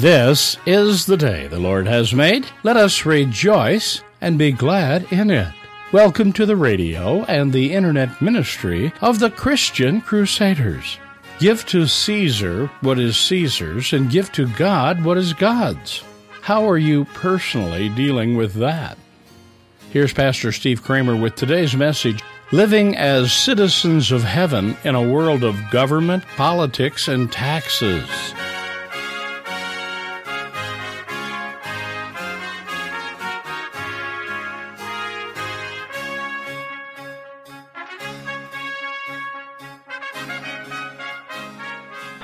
This is the day the Lord has made. Let us rejoice and be glad in it. Welcome to the radio and the internet ministry of the Christian Crusaders. Give to Caesar what is Caesar's and give to God what is God's. How are you personally dealing with that? Here's Pastor Steve Kramer with today's message Living as Citizens of Heaven in a World of Government, Politics, and Taxes.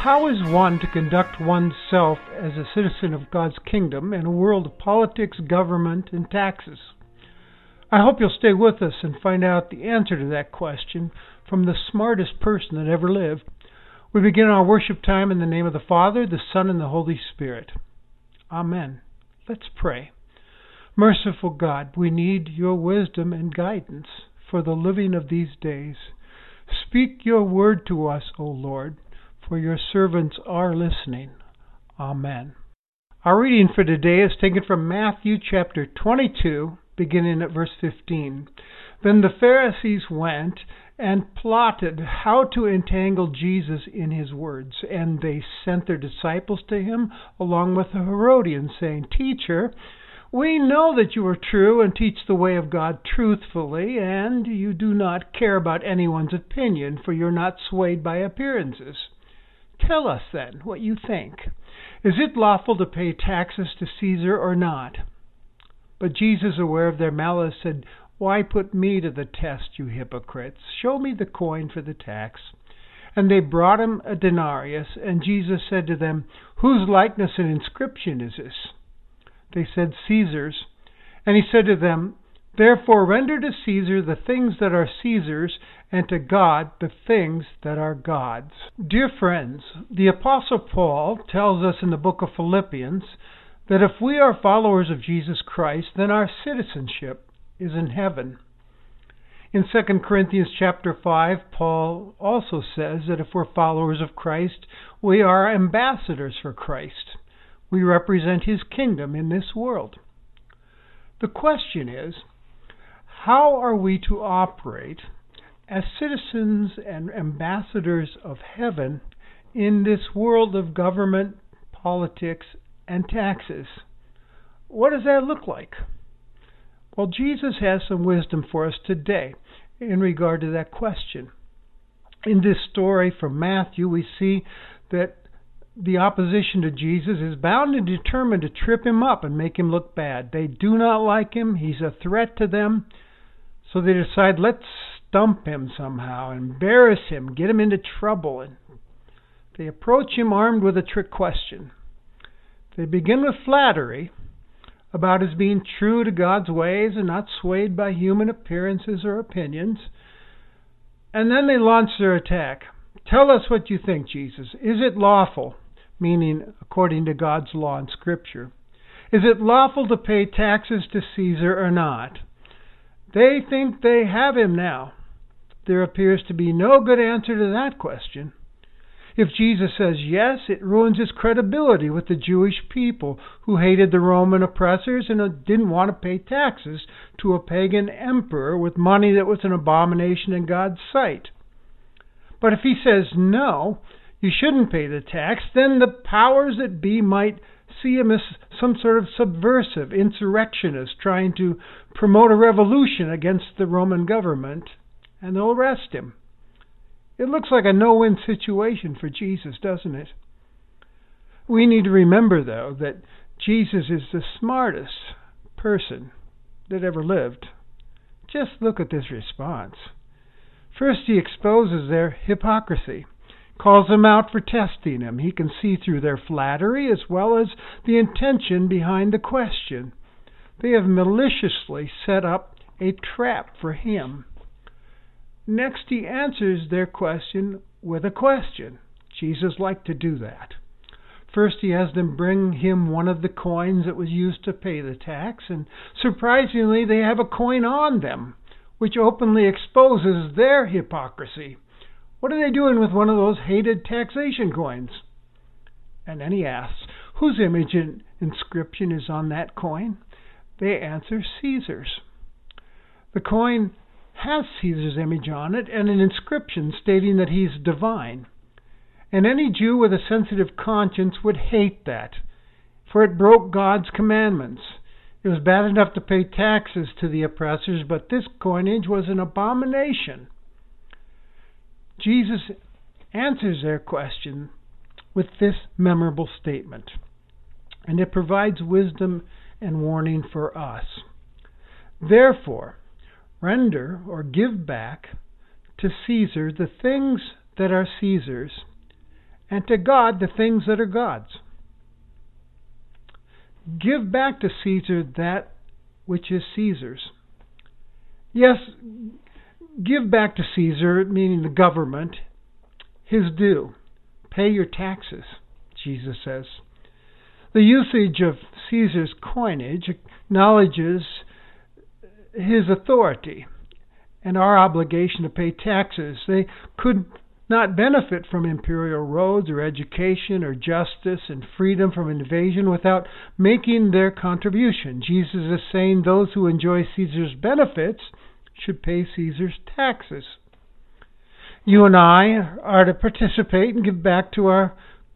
How is one to conduct oneself as a citizen of God's kingdom in a world of politics, government, and taxes? I hope you'll stay with us and find out the answer to that question from the smartest person that ever lived. We begin our worship time in the name of the Father, the Son, and the Holy Spirit. Amen. Let's pray. Merciful God, we need your wisdom and guidance for the living of these days. Speak your word to us, O Lord for your servants are listening. Amen. Our reading for today is taken from Matthew chapter 22, beginning at verse 15. Then the Pharisees went and plotted how to entangle Jesus in his words, and they sent their disciples to him along with the Herodians, saying, Teacher, we know that you are true and teach the way of God truthfully, and you do not care about anyone's opinion, for you're not swayed by appearances. Tell us, then, what you think. Is it lawful to pay taxes to Caesar or not? But Jesus, aware of their malice, said, Why put me to the test, you hypocrites? Show me the coin for the tax. And they brought him a denarius, and Jesus said to them, Whose likeness and inscription is this? They said, Caesar's. And he said to them, Therefore render to Caesar the things that are Caesar's, and to God the things that are God's. Dear friends, the Apostle Paul tells us in the book of Philippians that if we are followers of Jesus Christ, then our citizenship is in heaven. In 2 Corinthians chapter 5, Paul also says that if we're followers of Christ, we are ambassadors for Christ. We represent his kingdom in this world. The question is, how are we to operate as citizens and ambassadors of heaven in this world of government, politics, and taxes? What does that look like? Well, Jesus has some wisdom for us today in regard to that question. In this story from Matthew, we see that the opposition to Jesus is bound and determined to trip him up and make him look bad. They do not like him, he's a threat to them, so they decide, let's stump him somehow, embarrass him, get him into trouble. And they approach him armed with a trick question. They begin with flattery about his being true to God's ways and not swayed by human appearances or opinions. And then they launch their attack. Tell us what you think, Jesus. Is it lawful, meaning according to God's law and Scripture? Is it lawful to pay taxes to Caesar or not? They think they have him now. There appears to be no good answer to that question. If Jesus says yes, it ruins his credibility with the Jewish people who hated the Roman oppressors and uh, didn't want to pay taxes to a pagan emperor with money that was an abomination in God's sight. But if he says no, you shouldn't pay the tax, then the powers that be might see him as some sort of subversive insurrectionist trying to promote a revolution against the Roman government, and they'll arrest him. It looks like a no win situation for Jesus, doesn't it? We need to remember, though, that Jesus is the smartest person that ever lived. Just look at this response. First, he exposes their hypocrisy calls them out for testing him. He can see through their flattery as well as the intention behind the question. They have maliciously set up a trap for him. Next, he answers their question with a question. Jesus liked to do that. First, he has them bring him one of the coins that was used to pay the tax, and surprisingly, they have a coin on them, which openly exposes their hypocrisy. What are they doing with one of those hated taxation coins? And then he asks, Whose image and inscription is on that coin? They answer Caesar's. The coin has Caesar's image on it and an inscription stating that he's divine. And any Jew with a sensitive conscience would hate that, for it broke God's commandments. It was bad enough to pay taxes to the oppressors, but this coinage was an abomination. Jesus answers their question with this memorable statement, and it provides wisdom and warning for us. Therefore, render or give back to Caesar the things that are Caesar's, and to God the things that are God's. Give back to Caesar that which is Caesar's. Yes, give back to Caesar, meaning the government, his due. Pay your taxes, Jesus says. The usage of Caesar's coinage acknowledges his authority and our obligation to pay taxes. They could not benefit from imperial roads or education or justice and freedom from invasion without making their contribution. Jesus is saying those who enjoy Caesar's benefits should pay Caesar's taxes. You and I are to participate and give back to our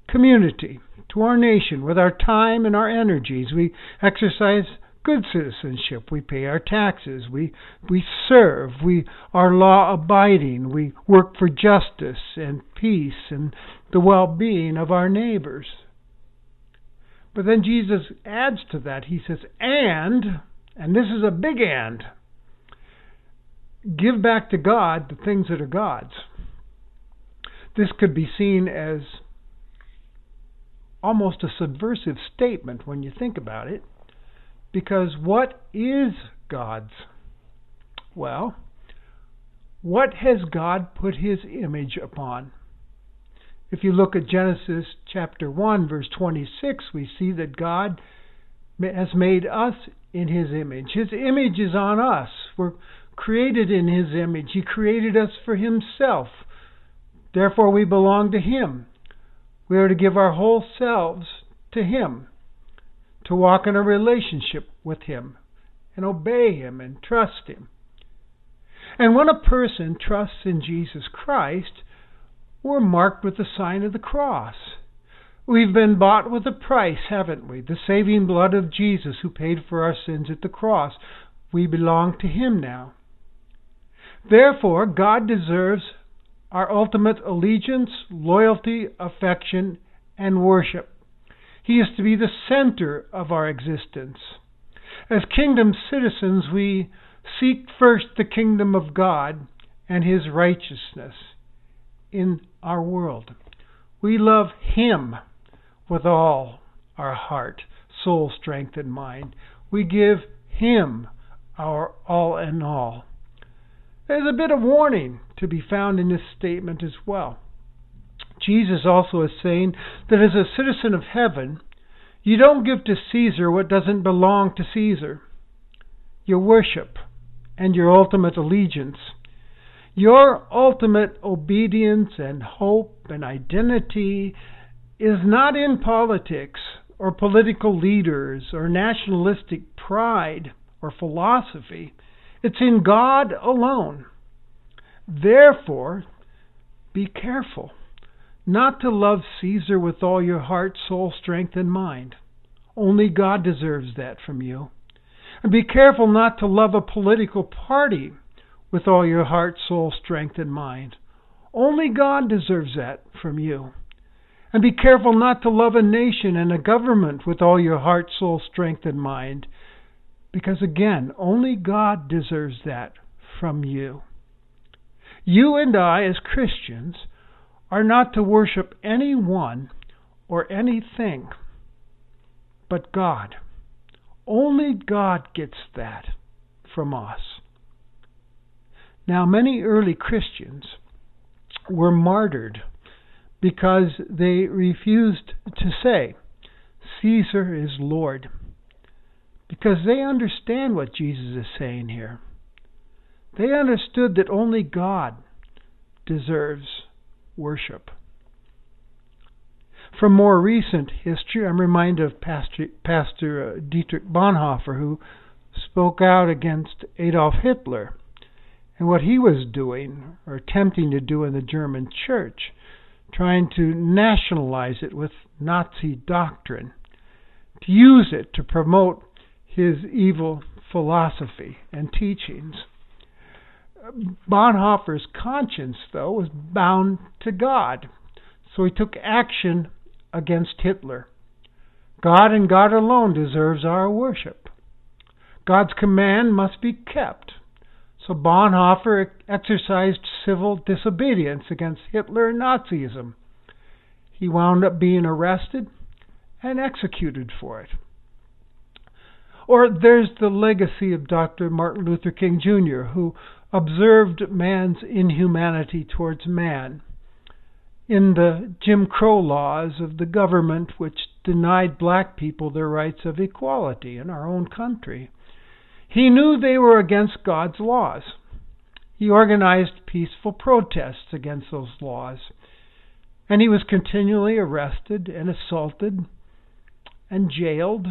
community, to our nation, with our time and our energies. We exercise good citizenship. We pay our taxes. We, we serve. We are law abiding. We work for justice and peace and the well being of our neighbors. But then Jesus adds to that. He says, and, and this is a big and, give back to God the things that are God's. This could be seen as almost a subversive statement when you think about it. Because what is God's? Well, what has God put his image upon? If you look at Genesis chapter 1, verse 26, we see that God has made us in his image. His image is on us. We're created in his image. He created us for himself. Therefore, we belong to him. We are to give our whole selves to him to walk in a relationship with Him and obey Him and trust Him. And when a person trusts in Jesus Christ, we're marked with the sign of the cross. We've been bought with a price, haven't we? The saving blood of Jesus who paid for our sins at the cross. We belong to Him now. Therefore, God deserves our ultimate allegiance, loyalty, affection, and worship. He is to be the center of our existence. As kingdom citizens, we seek first the kingdom of God and His righteousness in our world. We love Him with all our heart, soul, strength, and mind. We give Him our all in all. There's a bit of warning to be found in this statement as well. Jesus also is saying that as a citizen of heaven, you don't give to Caesar what doesn't belong to Caesar your worship and your ultimate allegiance. Your ultimate obedience and hope and identity is not in politics or political leaders or nationalistic pride or philosophy. It's in God alone. Therefore, be careful not to love Caesar with all your heart, soul, strength, and mind. Only God deserves that from you. And be careful not to love a political party with all your heart, soul, strength, and mind. Only God deserves that from you. And be careful not to love a nation and a government with all your heart, soul, strength, and mind. Because again, only God deserves that from you. You and I, as Christians, are not to worship anyone or anything but God. Only God gets that from us. Now, many early Christians were martyred because they refused to say, Caesar is Lord. Because they understand what Jesus is saying here. They understood that only God deserves worship. From more recent history, I'm reminded of Pastor, Pastor uh, Dietrich Bonhoeffer, who spoke out against Adolf Hitler and what he was doing or attempting to do in the German church, trying to nationalize it with Nazi doctrine, to use it to promote his evil philosophy and teachings. Bonhoeffer's conscience, though, was bound to God, so he took action against Hitler. God and God alone deserves our worship. God's command must be kept. So Bonhoeffer exercised civil disobedience against Hitler and Nazism. He wound up being arrested and executed for it. Or there's the legacy of Dr. Martin Luther King Jr., who observed man's inhumanity towards man in the Jim Crow laws of the government which denied black people their rights of equality in our own country. He knew they were against God's laws. He organized peaceful protests against those laws, and he was continually arrested and assaulted and jailed,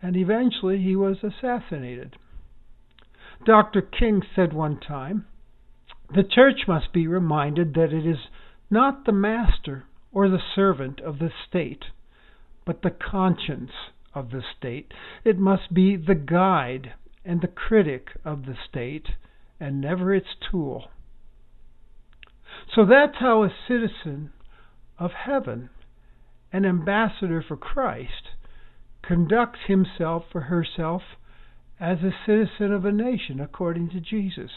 and eventually he was assassinated. Dr. King said one time, The church must be reminded that it is not the master or the servant of the state, but the conscience of the state. It must be the guide and the critic of the state, and never its tool. So that's how a citizen of heaven, an ambassador for Christ, conducts himself or herself as a citizen of a nation according to Jesus.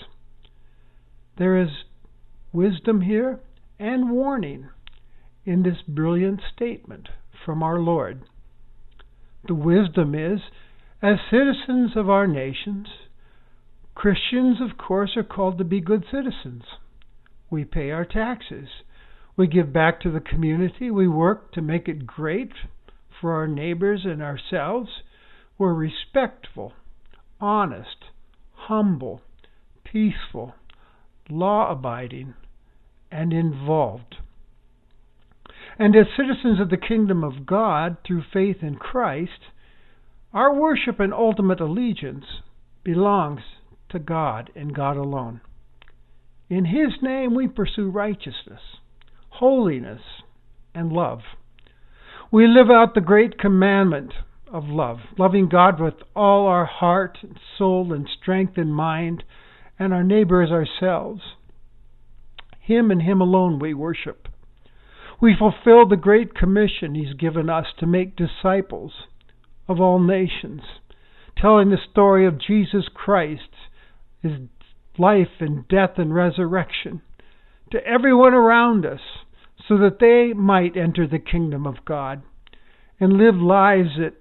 There is wisdom here and warning in this brilliant statement from our Lord. The wisdom is, as citizens of our nations, Christians, of course, are called to be good citizens. We pay our taxes. We give back to the community. We work to make it great for our neighbors and ourselves. We're respectful, honest, humble, peaceful, law abiding, and involved. And as citizens of the kingdom of God through faith in Christ, our worship and ultimate allegiance belongs to God and God alone. In His name we pursue righteousness, holiness, and love. We live out the great commandment of love, loving God with all our heart, soul, and strength and mind, and our neighbor as ourselves. Him and Him alone we worship. We fulfill the great commission He's given us to make disciples of all nations, telling the story of Jesus Christ, His life and death and resurrection, to everyone around us, so that they might enter the kingdom of God and live lives that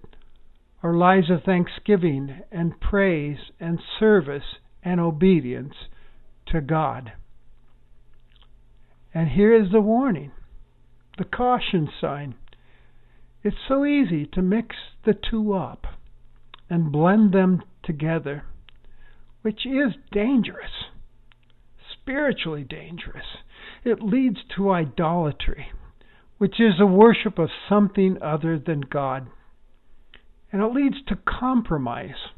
are lives of thanksgiving and praise and service and obedience to God. And here is the warning, the caution sign. It's so easy to mix the two up and blend them together, which is dangerous, spiritually dangerous. It leads to idolatry, which is a worship of something other than God. And it leads to compromise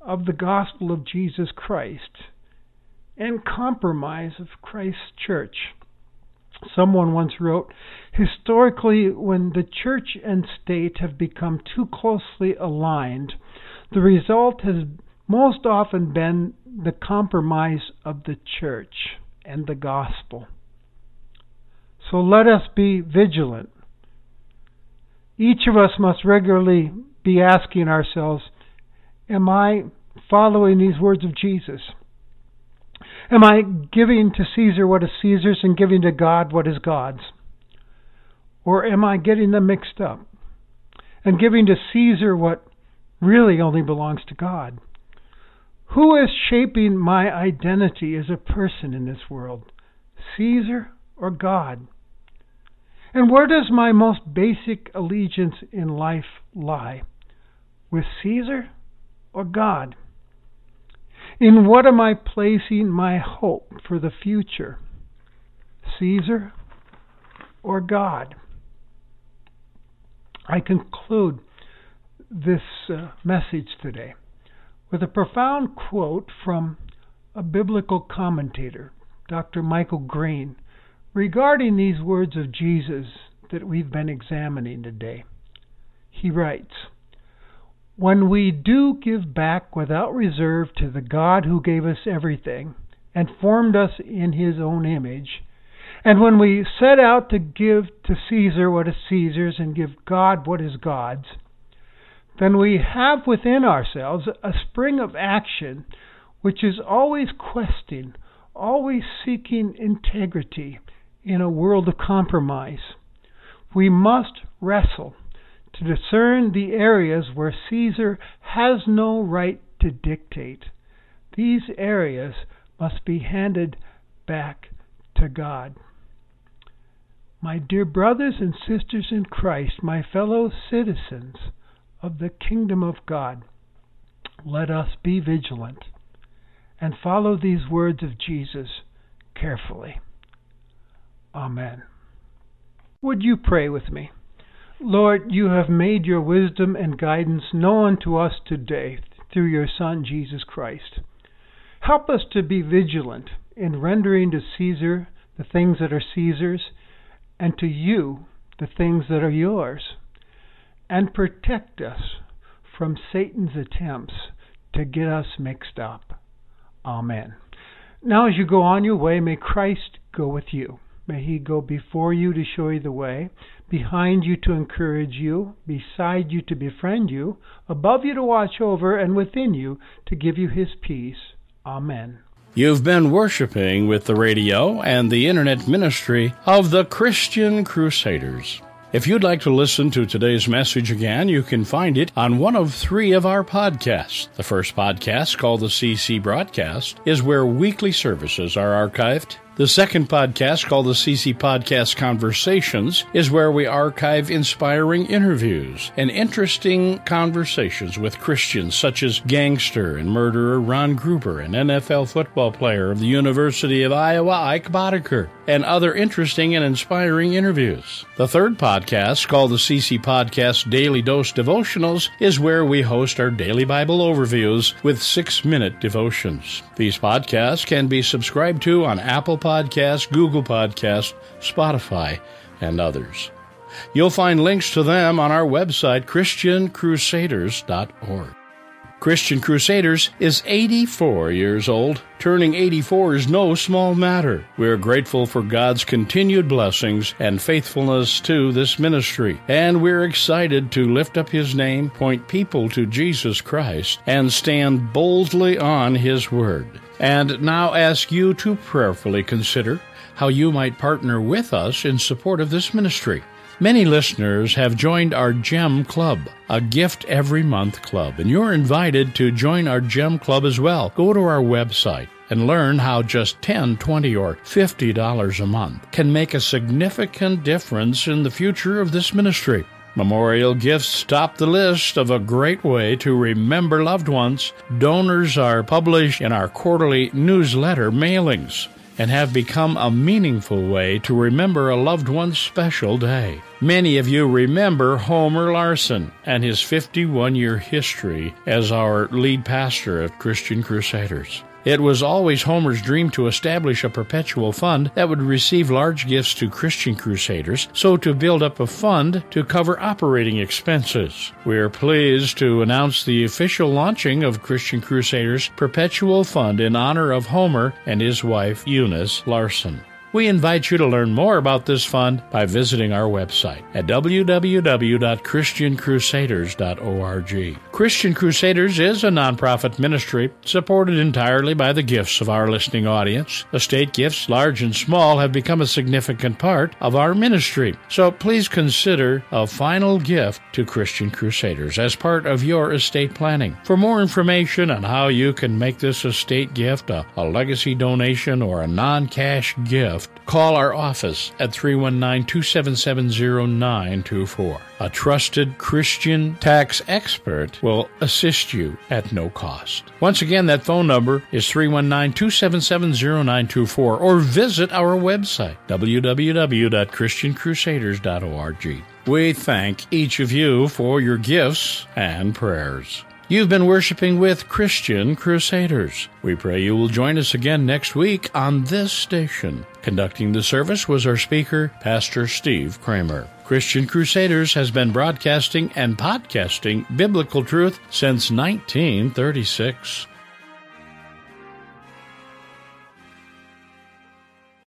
of the gospel of Jesus Christ and compromise of Christ's church. Someone once wrote Historically, when the church and state have become too closely aligned, the result has most often been the compromise of the church and the gospel. So let us be vigilant. Each of us must regularly be asking ourselves Am I following these words of Jesus? Am I giving to Caesar what is Caesar's and giving to God what is God's? Or am I getting them mixed up and giving to Caesar what really only belongs to God? Who is shaping my identity as a person in this world? Caesar or God? And where does my most basic allegiance in life lie? With Caesar or God? In what am I placing my hope for the future? Caesar or God? I conclude this uh, message today with a profound quote from a biblical commentator, Dr. Michael Green, regarding these words of Jesus that we've been examining today. He writes, When we do give back without reserve to the God who gave us everything and formed us in his own image, and when we set out to give to Caesar what is Caesar's and give God what is God's, then we have within ourselves a spring of action which is always questing, always seeking integrity in a world of compromise. We must wrestle to discern the areas where Caesar has no right to dictate. These areas must be handed back to God. My dear brothers and sisters in Christ, my fellow citizens of the kingdom of God, let us be vigilant and follow these words of Jesus carefully. Amen. Would you pray with me? Lord, you have made your wisdom and guidance known to us today through your Son, Jesus Christ. Help us to be vigilant in rendering to Caesar the things that are Caesar's, and to you the things that are yours. And protect us from Satan's attempts to get us mixed up. Amen. Now, as you go on your way, may Christ go with you. May he go before you to show you the way, behind you to encourage you, beside you to befriend you, above you to watch over, and within you to give you his peace. Amen. You've been worshiping with the radio and the internet ministry of the Christian Crusaders. If you'd like to listen to today's message again, you can find it on one of three of our podcasts. The first podcast, called the CC Broadcast, is where weekly services are archived. The second podcast, called the CC Podcast Conversations, is where we archive inspiring interviews and interesting conversations with Christians such as gangster and murderer Ron Gruber and NFL football player of the University of Iowa Ike Boettger, and other interesting and inspiring interviews. The third podcast, called the CC Podcast Daily Dose Devotionals, is where we host our daily Bible overviews with six minute devotions. These podcasts can be subscribed to on Apple Podcast, Google Podcast, Spotify, and others. You'll find links to them on our website, ChristianCrusaders.org. Christian Crusaders is 84 years old. Turning 84 is no small matter. We are grateful for God's continued blessings and faithfulness to this ministry, and we're excited to lift up His name, point people to Jesus Christ, and stand boldly on His Word. And now ask you to prayerfully consider how you might partner with us in support of this ministry. Many listeners have joined our GEM Club, a gift every month club, and you're invited to join our GEM Club as well. Go to our website and learn how just $10, $20, or $50 a month can make a significant difference in the future of this ministry. Memorial gifts top the list of a great way to remember loved ones. Donors are published in our quarterly newsletter mailings and have become a meaningful way to remember a loved one's special day. Many of you remember Homer Larson and his 51 year history as our lead pastor of Christian Crusaders. It was always Homer's dream to establish a perpetual fund that would receive large gifts to Christian crusaders, so to build up a fund to cover operating expenses. We are pleased to announce the official launching of Christian Crusaders Perpetual Fund in honor of Homer and his wife Eunice Larson. We invite you to learn more about this fund by visiting our website at www.christiancrusaders.org. Christian Crusaders is a nonprofit ministry supported entirely by the gifts of our listening audience. Estate gifts, large and small, have become a significant part of our ministry. So please consider a final gift to Christian Crusaders as part of your estate planning. For more information on how you can make this estate gift a, a legacy donation or a non cash gift, call our office at 319 277 0924. A trusted Christian tax expert will assist you at no cost. Once again, that phone number is 319 277 0924 or visit our website www.christiancrusaders.org. We thank each of you for your gifts and prayers. You've been worshiping with Christian Crusaders. We pray you will join us again next week on this station. Conducting the service was our speaker, Pastor Steve Kramer. Christian Crusaders has been broadcasting and podcasting biblical truth since 1936.